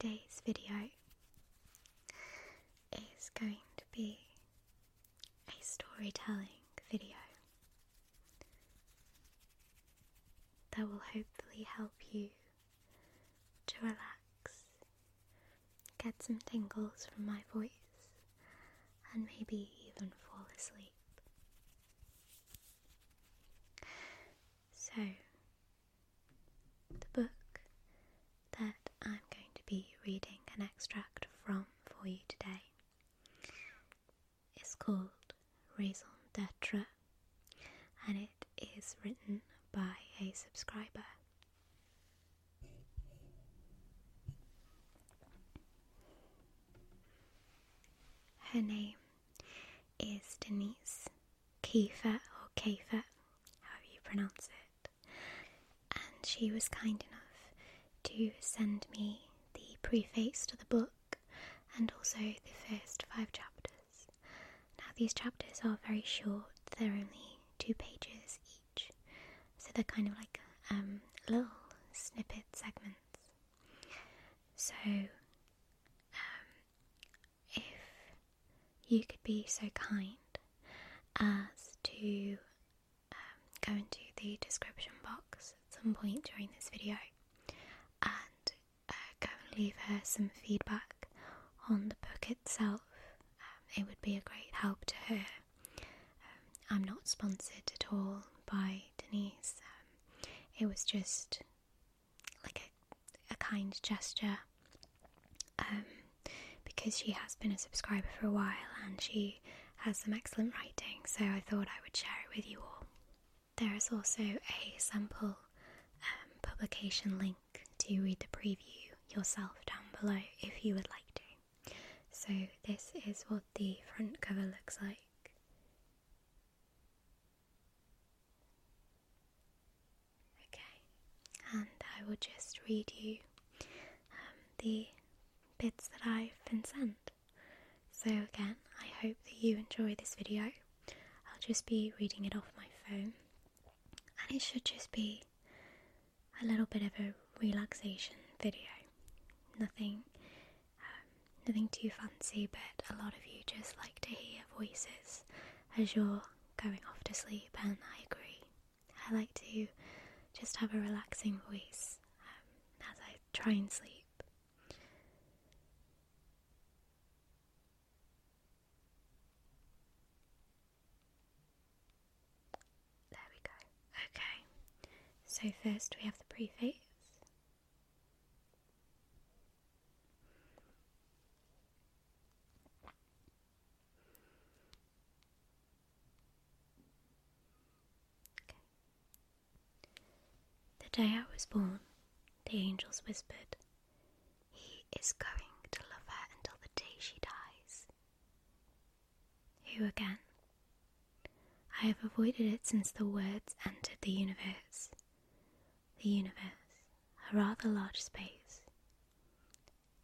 today's video is going to be a storytelling video that will hopefully help you to relax, get some tingles from my voice, and maybe even fall asleep. So, the book that I'm going to be reading an extract from for you today It's called Raison d'etre and it is written by a subscriber. Her name is Denise Kiefer or Kafer, however you pronounce it, and she was kind enough to send me preface to the book and also the first five chapters. Now, these chapters are very short, they're only two pages each, so they're kind of like um, little snippet segments. So, um, if you could be so kind as to um, go into the description box at some point during this video and leave her some feedback on the book itself. Um, it would be a great help to her. Um, I'm not sponsored at all by Denise. Um, it was just like a, a kind gesture um, because she has been a subscriber for a while and she has some excellent writing, so I thought I would share it with you all. There is also a sample um, publication link to read the preview yourself down below if you would like to. So, this is what the front cover looks like. Okay, and I will just read you um, the bits that I've been sent. So, again, I hope that you enjoy this video. I'll just be reading it off my phone, and it should just be a little bit of a relaxation video. Nothing, um, nothing too fancy, but a lot of you just like to hear voices as you're going off to sleep, and I agree. I like to just have a relaxing voice um, as I try and sleep. There we go. Okay. So first we have the preface. Day I was born, the angels whispered, He is going to love her until the day she dies. Who again? I have avoided it since the words entered the universe. The universe, a rather large space.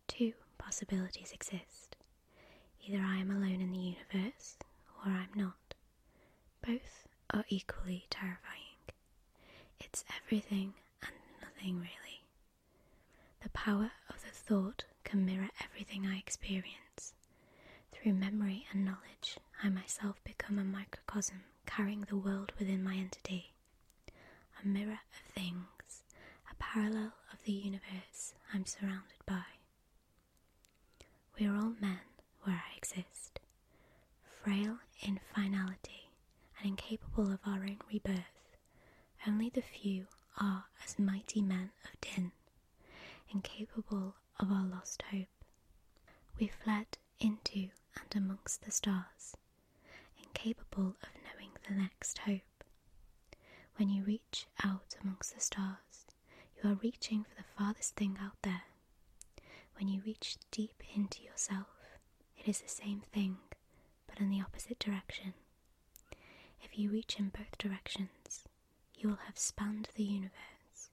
Two possibilities exist. Either I am alone in the universe, or I'm not. Both are equally terrifying. It's everything really. The power of the thought can mirror everything I experience. Through memory and knowledge, I myself become a microcosm carrying the world within my entity. A mirror of things, a parallel of the universe I'm surrounded by. We are all men where I exist, frail in finality and incapable of our own rebirth. Only the few are as mighty men of din, incapable of our lost hope. We fled into and amongst the stars, incapable of knowing the next hope. When you reach out amongst the stars, you are reaching for the farthest thing out there. When you reach deep into yourself, it is the same thing, but in the opposite direction. If you reach in both directions, you will have spanned the universe.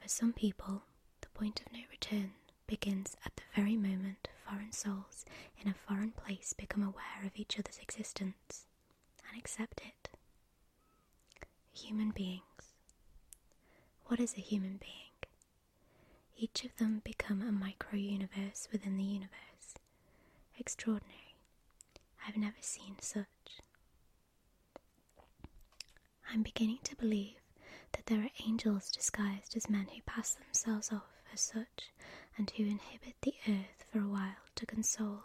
For some people, the point of no return begins at the very moment foreign souls in a foreign place become aware of each other's existence and accept it. Human beings. What is a human being? Each of them become a micro universe within the universe. Extraordinary. I've never seen such. I'm beginning to believe that there are angels disguised as men who pass themselves off as such and who inhabit the earth for a while to console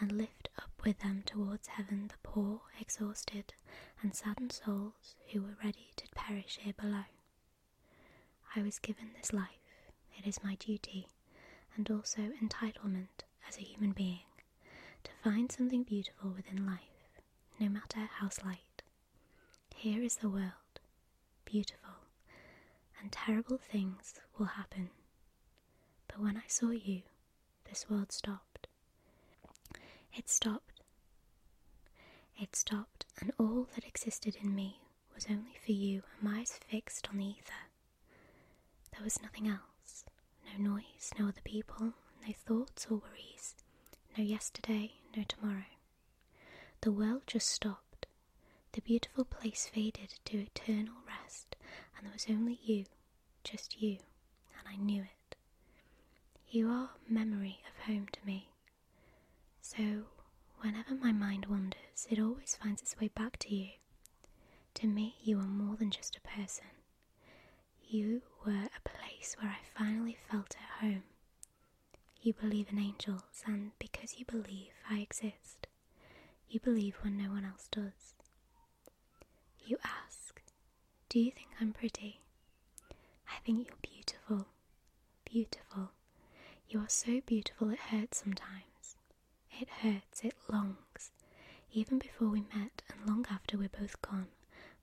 and lift up with them towards heaven the poor, exhausted, and saddened souls who were ready to perish here below. I was given this life, it is my duty, and also entitlement as a human being, to find something beautiful within life, no matter how slight. Here is the world, beautiful, and terrible things will happen. But when I saw you, this world stopped. It stopped. It stopped, and all that existed in me was only for you and my eyes fixed on the ether. There was nothing else no noise, no other people, no thoughts or worries, no yesterday, no tomorrow. The world just stopped. The beautiful place faded to eternal rest, and there was only you, just you, and I knew it. You are memory of home to me. So, whenever my mind wanders, it always finds its way back to you. To me, you are more than just a person. You were a place where I finally felt at home. You believe in angels, and because you believe I exist, you believe when no one else does. You ask, Do you think I'm pretty? I think you're beautiful. Beautiful. You are so beautiful it hurts sometimes. It hurts, it longs. Even before we met and long after we're both gone,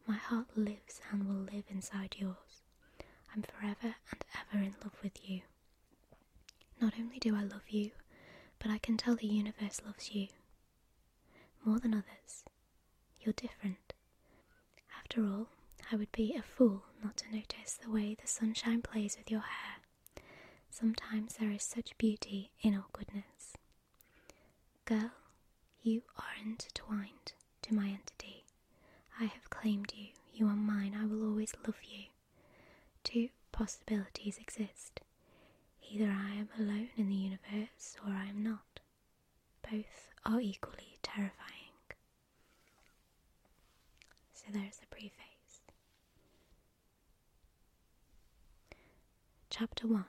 my heart lives and will live inside yours. I'm forever and ever in love with you. Not only do I love you, but I can tell the universe loves you. More than others. You're different. After all, I would be a fool not to notice the way the sunshine plays with your hair. Sometimes there is such beauty in awkwardness. Girl, you are intertwined to my entity. I have claimed you. You are mine. I will always love you. Two possibilities exist. Either I am alone in the universe or I am not. Both are equally terrifying. So there's the preface. Chapter 1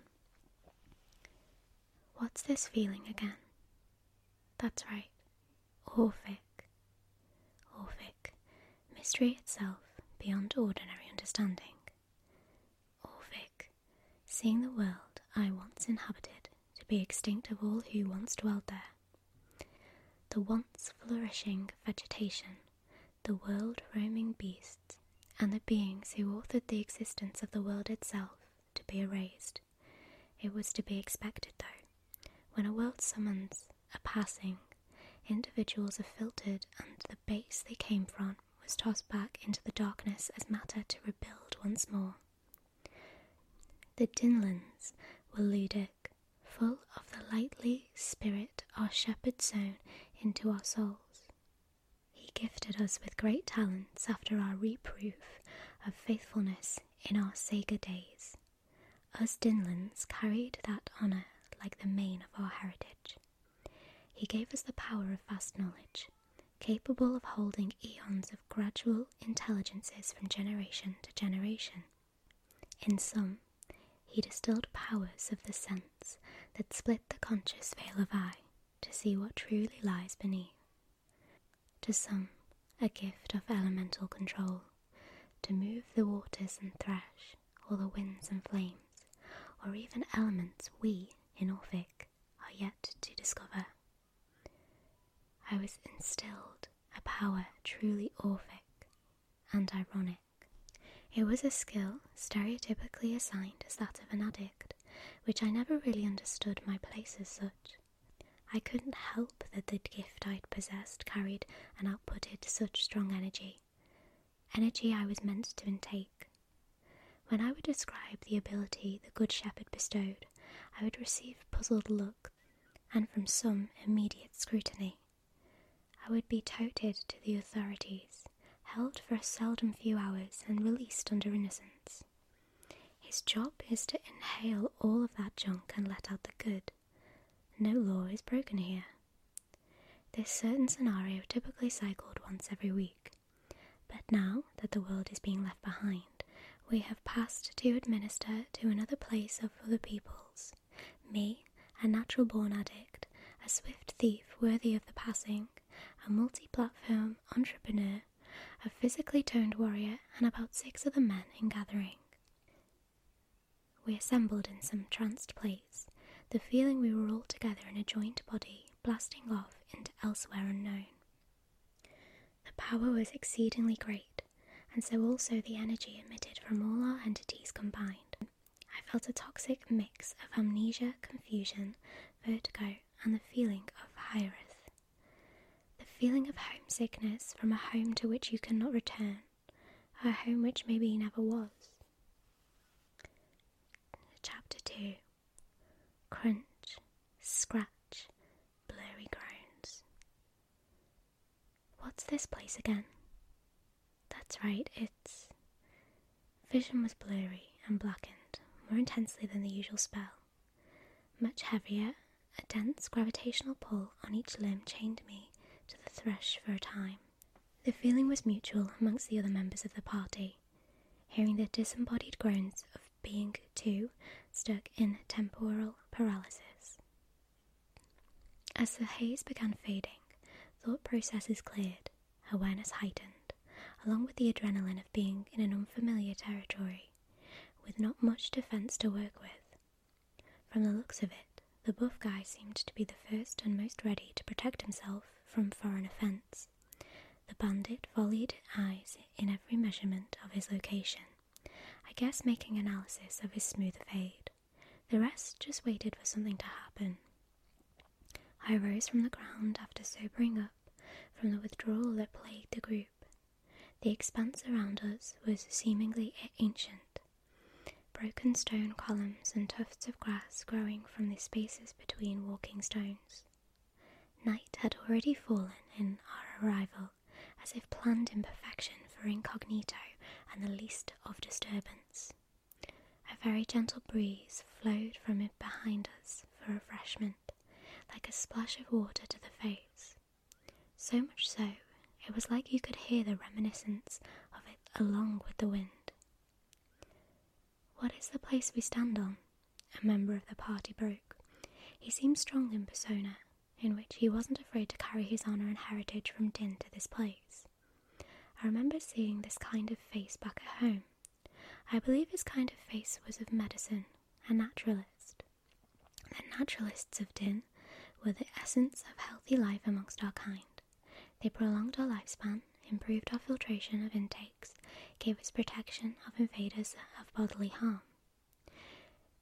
What's this feeling again? That's right, Orphic. Orphic, mystery itself beyond ordinary understanding. Orphic, seeing the world I once inhabited to be extinct of all who once dwelled there. The once flourishing vegetation, the world roaming beasts, and the beings who authored the existence of the world itself to be erased. It was to be expected, though. When a world summons a passing, individuals are filtered, and the base they came from was tossed back into the darkness as matter to rebuild once more. The Dinlands were ludic, full of the lightly spirit our shepherd sown into our souls. He gifted us with great talents after our reproof of faithfulness in our Sega days. Us Dinlands carried that honour like the mane of our heritage. He gave us the power of vast knowledge, capable of holding eons of gradual intelligences from generation to generation. In sum, he distilled powers of the sense that split the conscious veil of eye to see what truly lies beneath. To some, a gift of elemental control, to move the waters and thresh all the winds and flames, or even elements we, in Orphic, are yet to discover. I was instilled a power truly Orphic and ironic. It was a skill stereotypically assigned as that of an addict, which I never really understood my place as such. I couldn't help that the gift I'd possessed carried and outputted such strong energy. Energy I was meant to intake. When I would describe the ability the Good Shepherd bestowed, I would receive puzzled looks and from some immediate scrutiny. I would be touted to the authorities, held for a seldom few hours, and released under innocence. His job is to inhale all of that junk and let out the good. No law is broken here. This certain scenario typically cycled once every week. But now that the world is being left behind, we have passed to administer to another place of other people's. Me, a natural born addict, a swift thief worthy of the passing, a multi platform entrepreneur, a physically toned warrior, and about six other men in gathering. We assembled in some tranced place, the feeling we were all together in a joint body, blasting off into elsewhere unknown. The power was exceedingly great, and so also the energy emitted from all our entities combined. I felt a toxic mix of amnesia, confusion, vertigo, and the feeling of Hiraeth. The feeling of homesickness from a home to which you cannot return, a home which maybe never was. Chapter 2 Crunch, scratch, blurry groans. What's this place again? That's right, it's. Vision was blurry and blackened, more intensely than the usual spell. Much heavier, a dense gravitational pull on each limb chained me to the thresh for a time. The feeling was mutual amongst the other members of the party, hearing the disembodied groans of being too, stuck in temporal paralysis. As the haze began fading, thought processes cleared, awareness heightened, along with the adrenaline of being in an unfamiliar territory, with not much defense to work with. From the looks of it, the buff guy seemed to be the first and most ready to protect himself from foreign offence. The bandit volleyed eyes in every measurement of his location, I guess making analysis of his smooth fade. The rest just waited for something to happen. I rose from the ground after sobering up from the withdrawal that plagued the group. Around us was seemingly ancient. Broken stone columns and tufts of grass growing from the spaces between walking stones. Night had already fallen in our arrival, as if planned in perfection for incognito and the least of disturbance. A very gentle breeze flowed from it behind us for refreshment, like a splash of water to the face. So much so, it was like you could hear the reminiscence of it along with the wind. What we stand on? A member of the party broke. He seemed strong in persona, in which he wasn't afraid to carry his honour and heritage from Din to this place. I remember seeing this kind of face back at home. I believe his kind of face was of medicine, a naturalist. The naturalists of Din were the essence of healthy life amongst our kind. They prolonged our lifespan, improved our filtration of intakes, gave us protection of invaders of bodily harm.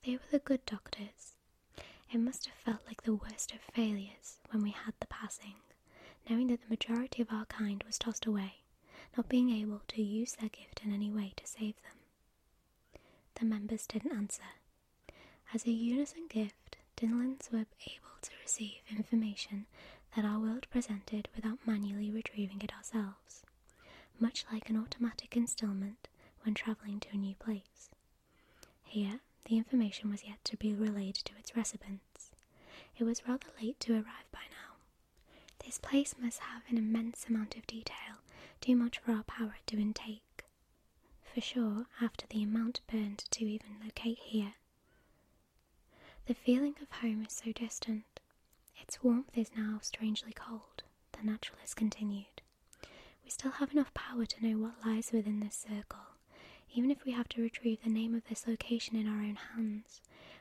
They were the good doctors. It must have felt like the worst of failures when we had the passing, knowing that the majority of our kind was tossed away, not being able to use their gift in any way to save them. The members didn't answer. As a unison gift, Dinlands were able to receive information that our world presented without manually retrieving it ourselves, much like an automatic installment when travelling to a new place. Here, the information was yet to be relayed to its recipients. It was rather late to arrive by now. This place must have an immense amount of detail, too much for our power to intake. For sure, after the amount burned to even locate here. The feeling of home is so distant. Its warmth is now strangely cold, the naturalist continued. We still have enough power to know what lies within this circle. Even if we have to retrieve the name of this location in our own hands,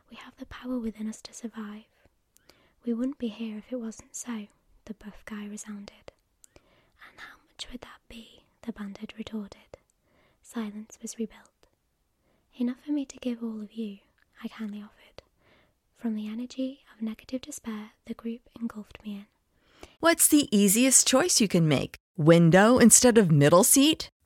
we have the power within us to survive. We wouldn't be here if it wasn't so, the buff guy resounded. And how much would that be? the bandit retorted. Silence was rebuilt. Enough for me to give all of you, I kindly offered. From the energy of negative despair the group engulfed me in. What's the easiest choice you can make? Window instead of middle seat?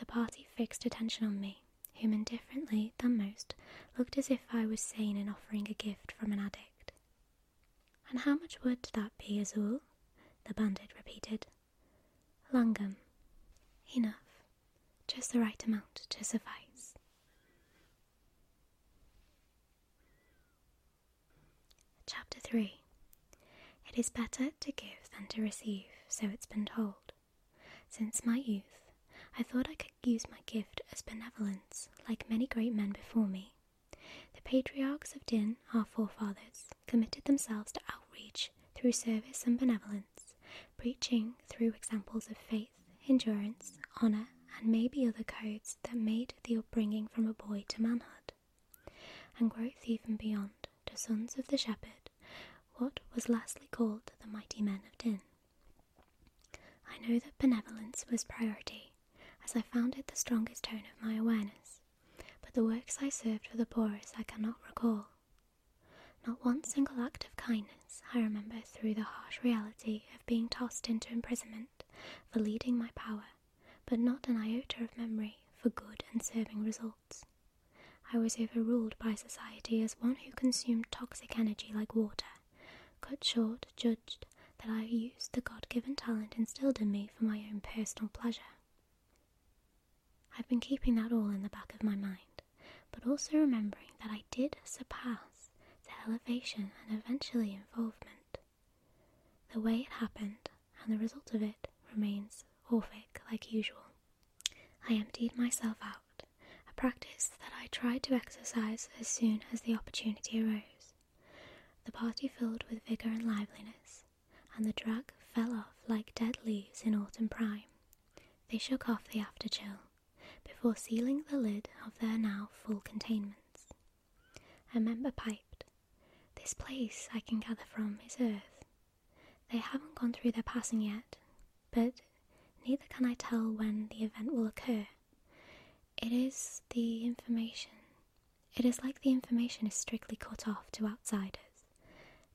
The party fixed attention on me, whom indifferently than most looked as if I was sane in offering a gift from an addict. And how much would that be, Azul? The bandit repeated. Lagom. Enough. Just the right amount to suffice. Chapter 3 It is better to give than to receive, so it's been told. Since my youth, I thought I could use my gift as benevolence, like many great men before me. The patriarchs of Din, our forefathers, committed themselves to outreach through service and benevolence, preaching through examples of faith, endurance, honour, and maybe other codes that made the upbringing from a boy to manhood, and growth even beyond to sons of the shepherd, what was lastly called the mighty men of Din. I know that benevolence was priority, as I found it the strongest tone of my awareness, but the works I served for the poorest I cannot recall. Not one single act of kindness I remember through the harsh reality of being tossed into imprisonment for leading my power, but not an iota of memory for good and serving results. I was overruled by society as one who consumed toxic energy like water, cut short, judged that I used the God given talent instilled in me for my own personal pleasure. I've been keeping that all in the back of my mind, but also remembering that I did surpass to elevation and eventually involvement. The way it happened and the result of it remains Orphic like usual. I emptied myself out, a practice that I tried to exercise as soon as the opportunity arose. The party filled with vigour and liveliness, and the drug fell off like dead leaves in autumn prime. They shook off the after chill before sealing the lid of their now full containments. A member piped, This place, I can gather from, is Earth. They haven't gone through their passing yet, but neither can I tell when the event will occur. It is the information. It is like the information is strictly cut off to outsiders,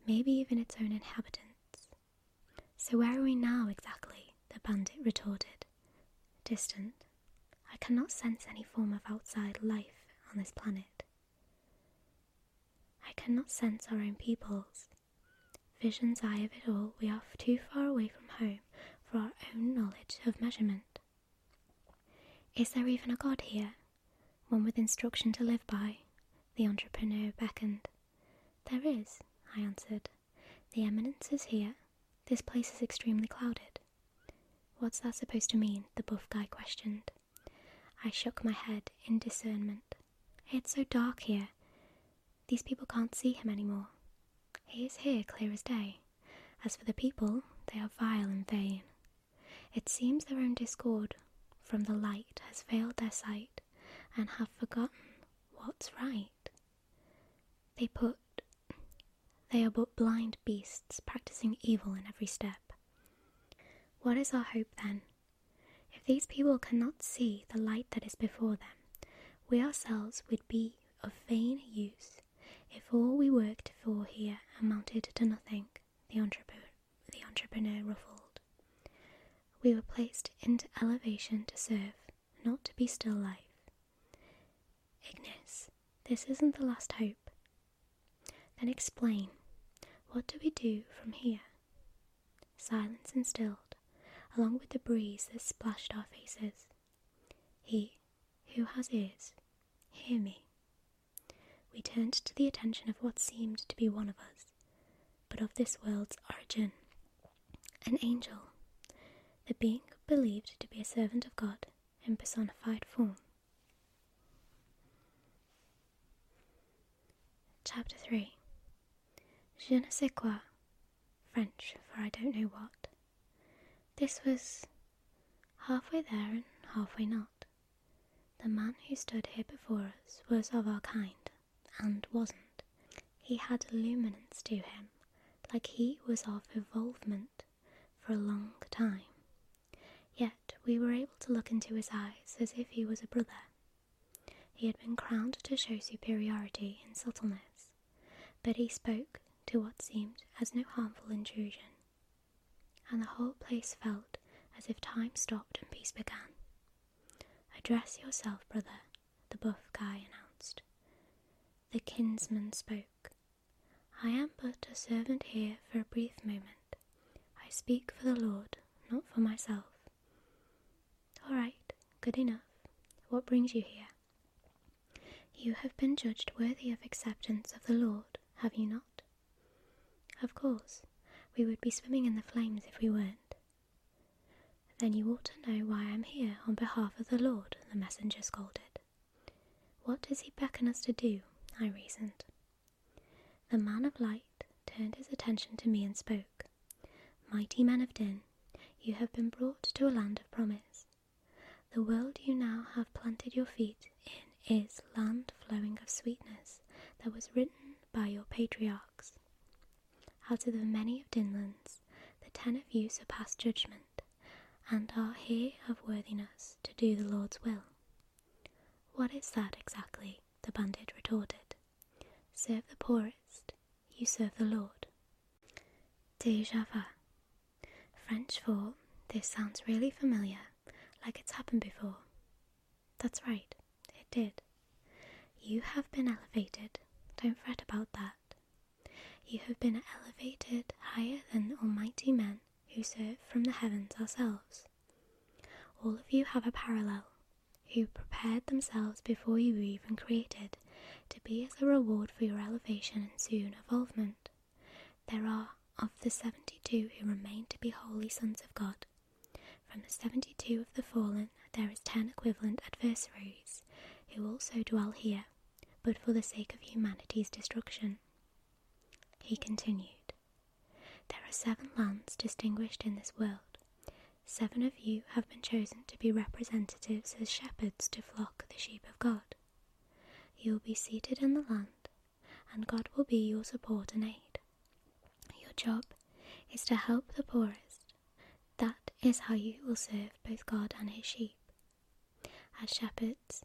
maybe even its own inhabitants. So, where are we now exactly? the bandit retorted. Distant. I cannot sense any form of outside life on this planet. I cannot sense our own peoples. Vision's eye of it all, we are too far away from home for our own knowledge of measurement. Is there even a God here? One with instruction to live by? The entrepreneur beckoned. There is, I answered. The eminence is here. This place is extremely clouded. What's that supposed to mean? the buff guy questioned. I shook my head in discernment. It's so dark here. These people can't see him any more. He is here clear as day. As for the people, they are vile and vain. It seems their own discord from the light has failed their sight and have forgotten what's right. They put they are but blind beasts practicing evil in every step. What is our hope then? These people cannot see the light that is before them, we ourselves would be of vain use if all we worked for here amounted to nothing, the entrepreneur, the entrepreneur ruffled. We were placed into elevation to serve, not to be still life. Ignis, this isn't the last hope. Then explain, what do we do from here? Silence instilled, along with the breeze that splashed our faces. He who has ears, hear me. We turned to the attention of what seemed to be one of us, but of this world's origin. An angel, the being believed to be a servant of God in personified form. Chapter 3 Je ne sais quoi, French for I don't know what. This was halfway there and halfway not. The man who stood here before us was of our kind, and wasn't. He had luminance to him, like he was of evolvement for a long time. Yet we were able to look into his eyes as if he was a brother. He had been crowned to show superiority in subtleness, but he spoke to what seemed as no harmful intrusion, and the whole place felt as if time stopped and peace began. Address yourself, brother, the buff guy announced. The kinsman spoke. I am but a servant here for a brief moment. I speak for the Lord, not for myself. All right, good enough. What brings you here? You have been judged worthy of acceptance of the Lord, have you not? Of course, we would be swimming in the flames if we weren't. Then you ought to know why I'm here on behalf of the Lord, the messenger scolded. What does he beckon us to do? I reasoned. The man of light turned his attention to me and spoke. Mighty men of Din, you have been brought to a land of promise. The world you now have planted your feet in is land flowing of sweetness that was written by your patriarchs. Out of the many of Dinlands, the ten of you surpass judgment, and are here of worthiness to do the Lord's will. What is that exactly? the bandit retorted. Serve the poorest, you serve the Lord. Deja vu. French for this sounds really familiar, like it's happened before. That's right, it did. You have been elevated, don't fret about that. You have been elevated higher than almighty men who serve from the heavens ourselves. All of you have a parallel, who prepared themselves before you were even created to be as a reward for your elevation and soon evolvement. There are of the seventy two who remain to be holy sons of God. From the seventy two of the fallen, there is ten equivalent adversaries who also dwell here, but for the sake of humanity's destruction. He continued, There are seven lands distinguished in this world. Seven of you have been chosen to be representatives as shepherds to flock the sheep of God. You will be seated in the land, and God will be your support and aid. Your job is to help the poorest. That is how you will serve both God and His sheep. As shepherds,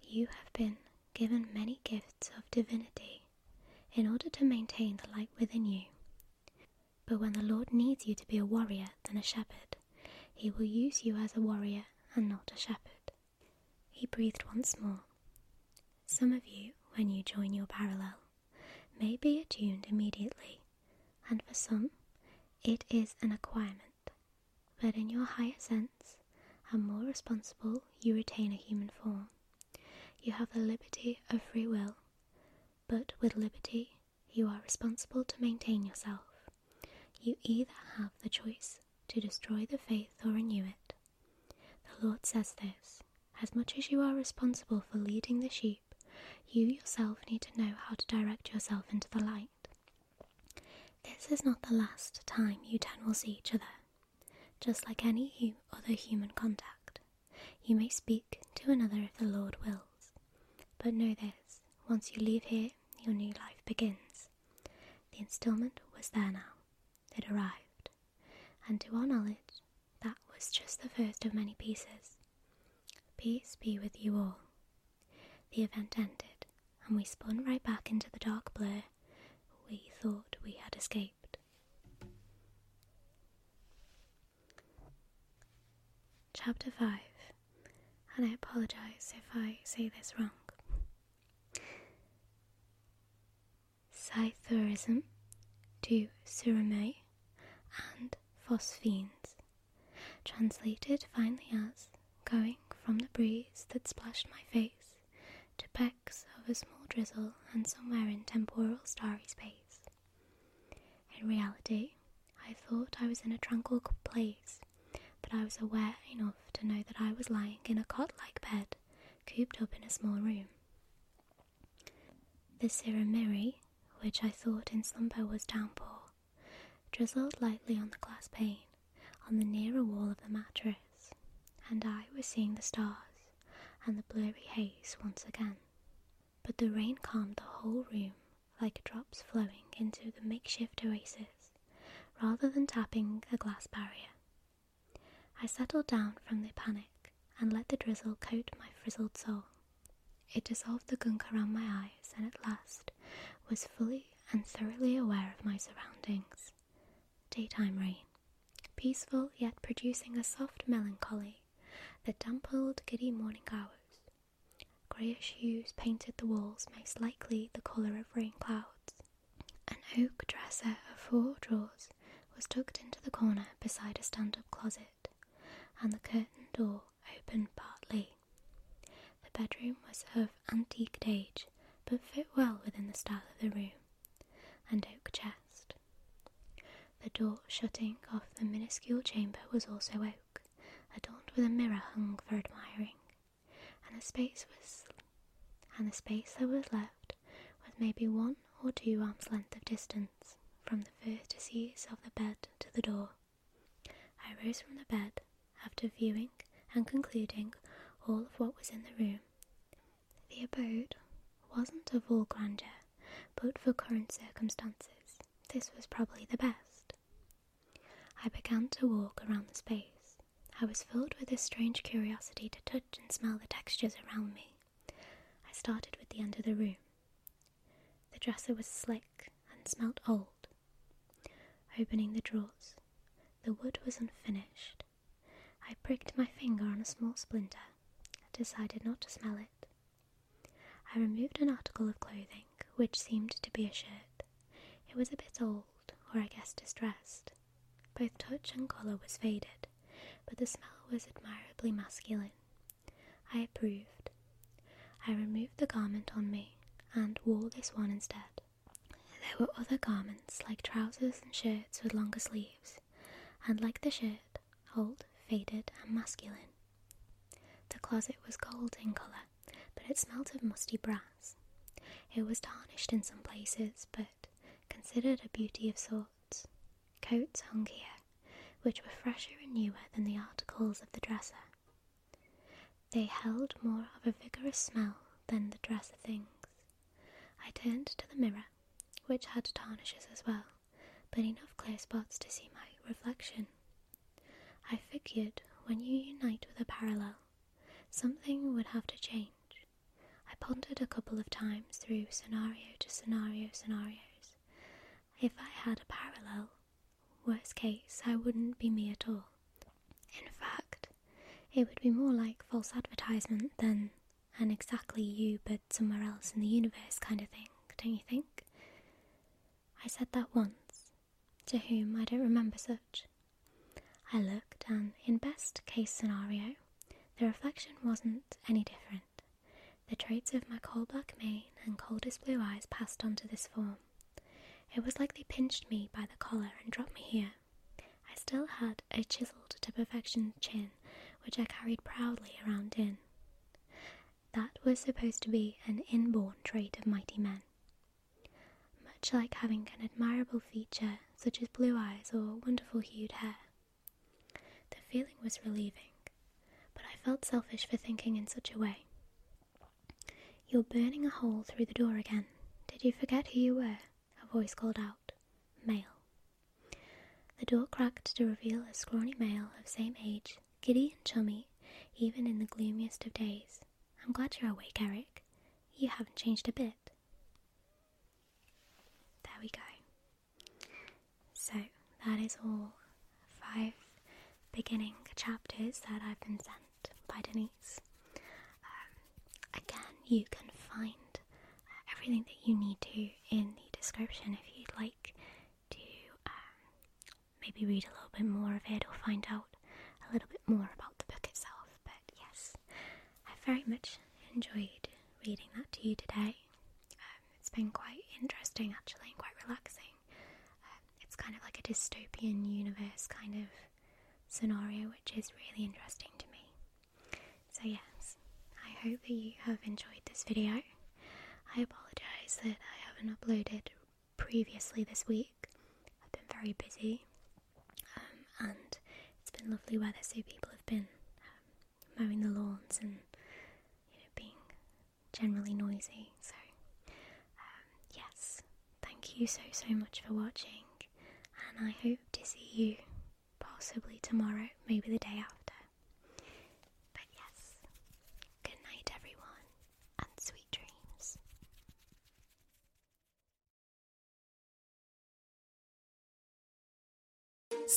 you have been given many gifts of divinity in order to maintain the light within you. But when the Lord needs you to be a warrior than a shepherd, He will use you as a warrior and not a shepherd. He breathed once more. Some of you, when you join your parallel, may be attuned immediately, and for some, it is an acquirement. But in your higher sense, and more responsible, you retain a human form. You have the liberty of free will, but with liberty, you are responsible to maintain yourself. You either have the choice to destroy the faith or renew it. The Lord says this as much as you are responsible for leading the sheep, you yourself need to know how to direct yourself into the light. This is not the last time you ten will see each other. Just like any other human contact, you may speak to another if the Lord wills. But know this once you leave here, your new life begins. The instalment was there now, it arrived, and to our knowledge, that was just the first of many pieces. Peace be with you all. The event ended, and we spun right back into the dark blur we thought we had escaped. Chapter 5, and I apologize if I say this wrong. Psithurism to Suramei and phosphenes, translated finally as going from the breeze that splashed my face to pecks of a small drizzle and somewhere in temporal starry space. In reality, I thought I was in a tranquil place, but I was aware enough to know that I was lying in a cot like bed, cooped up in a small room. The Siramiri, which I thought in slumber was downpour, drizzled lightly on the glass pane on the nearer wall of the mattress, and I was seeing the stars and the blurry haze once again. But the rain calmed the whole room like drops flowing into the makeshift oasis rather than tapping a glass barrier. I settled down from the panic and let the drizzle coat my frizzled soul. It dissolved the gunk around my eyes and at last was fully and thoroughly aware of my surroundings. Daytime rain, peaceful yet producing a soft melancholy that dampened giddy morning hours. Greyish hues painted the walls, most likely the colour of rain clouds. An oak dresser of four drawers was tucked into the corner beside a stand up closet, and the curtained door opened partly. The bedroom was of antique age, but fit well within the style of the room. and oak chest. The door shutting off the minuscule chamber was also oak, adorned with a mirror hung for admiring, and the space was and the space that was left was maybe one or two arms' length of distance from the vertices of the bed to the door. I rose from the bed after viewing and concluding all of what was in the room. The abode wasn't of all grandeur, but for current circumstances, this was probably the best. I began to walk around the space. I was filled with a strange curiosity to touch and smell the textures around me. I started with the end of the room. The dresser was slick and smelt old. Opening the drawers, the wood was unfinished. I pricked my finger on a small splinter and decided not to smell it. I removed an article of clothing, which seemed to be a shirt. It was a bit old, or I guess distressed. Both touch and colour was faded, but the smell was admirably masculine. I approved. I removed the garment on me and wore this one instead. There were other garments like trousers and shirts with longer sleeves, and like the shirt, old, faded, and masculine. The closet was gold in colour, but it smelt of musty brass. It was tarnished in some places, but considered a beauty of sorts. Coats hung here, which were fresher and newer than the articles of the dresser. They held more of a vigorous smell than the dresser things. I turned to the mirror, which had tarnishes as well, but enough clear spots to see my reflection. I figured when you unite with a parallel, something would have to change. Couple of times through scenario to scenario scenarios. If I had a parallel, worst case, I wouldn't be me at all. In fact, it would be more like false advertisement than an exactly you but somewhere else in the universe kind of thing, don't you think? I said that once, to whom I don't remember such. I looked, and in best case scenario, the reflection wasn't any different. The traits of my coal black mane and coldest blue eyes passed on to this form. It was like they pinched me by the collar and dropped me here. I still had a chiseled to perfection chin, which I carried proudly around in. That was supposed to be an inborn trait of mighty men. Much like having an admirable feature such as blue eyes or wonderful hued hair. The feeling was relieving, but I felt selfish for thinking in such a way. You're burning a hole through the door again. Did you forget who you were? A voice called out. Male. The door cracked to reveal a scrawny male of same age, giddy and chummy, even in the gloomiest of days. I'm glad you're awake, Eric. You haven't changed a bit. There we go. So, that is all five beginning chapters that I've been sent by Denise. Um, again, you can find everything that you need to in the description if you'd like to um, maybe read a little bit more of it or find out a little bit more about the book itself. But yes, I very much enjoyed reading that to you today. Um, it's been quite interesting actually and quite relaxing. Um, it's kind of like a dystopian universe kind of scenario, which is really interesting to me. So, yes, I hope that you have enjoyed this video. I apologise that I haven't uploaded previously this week. I've been very busy, um, and it's been lovely weather, so people have been um, mowing the lawns and you know being generally noisy. So, um, yes, thank you so so much for watching, and I hope to see you possibly tomorrow, maybe the day after. But yes, good night, everyone, and sweet dreams.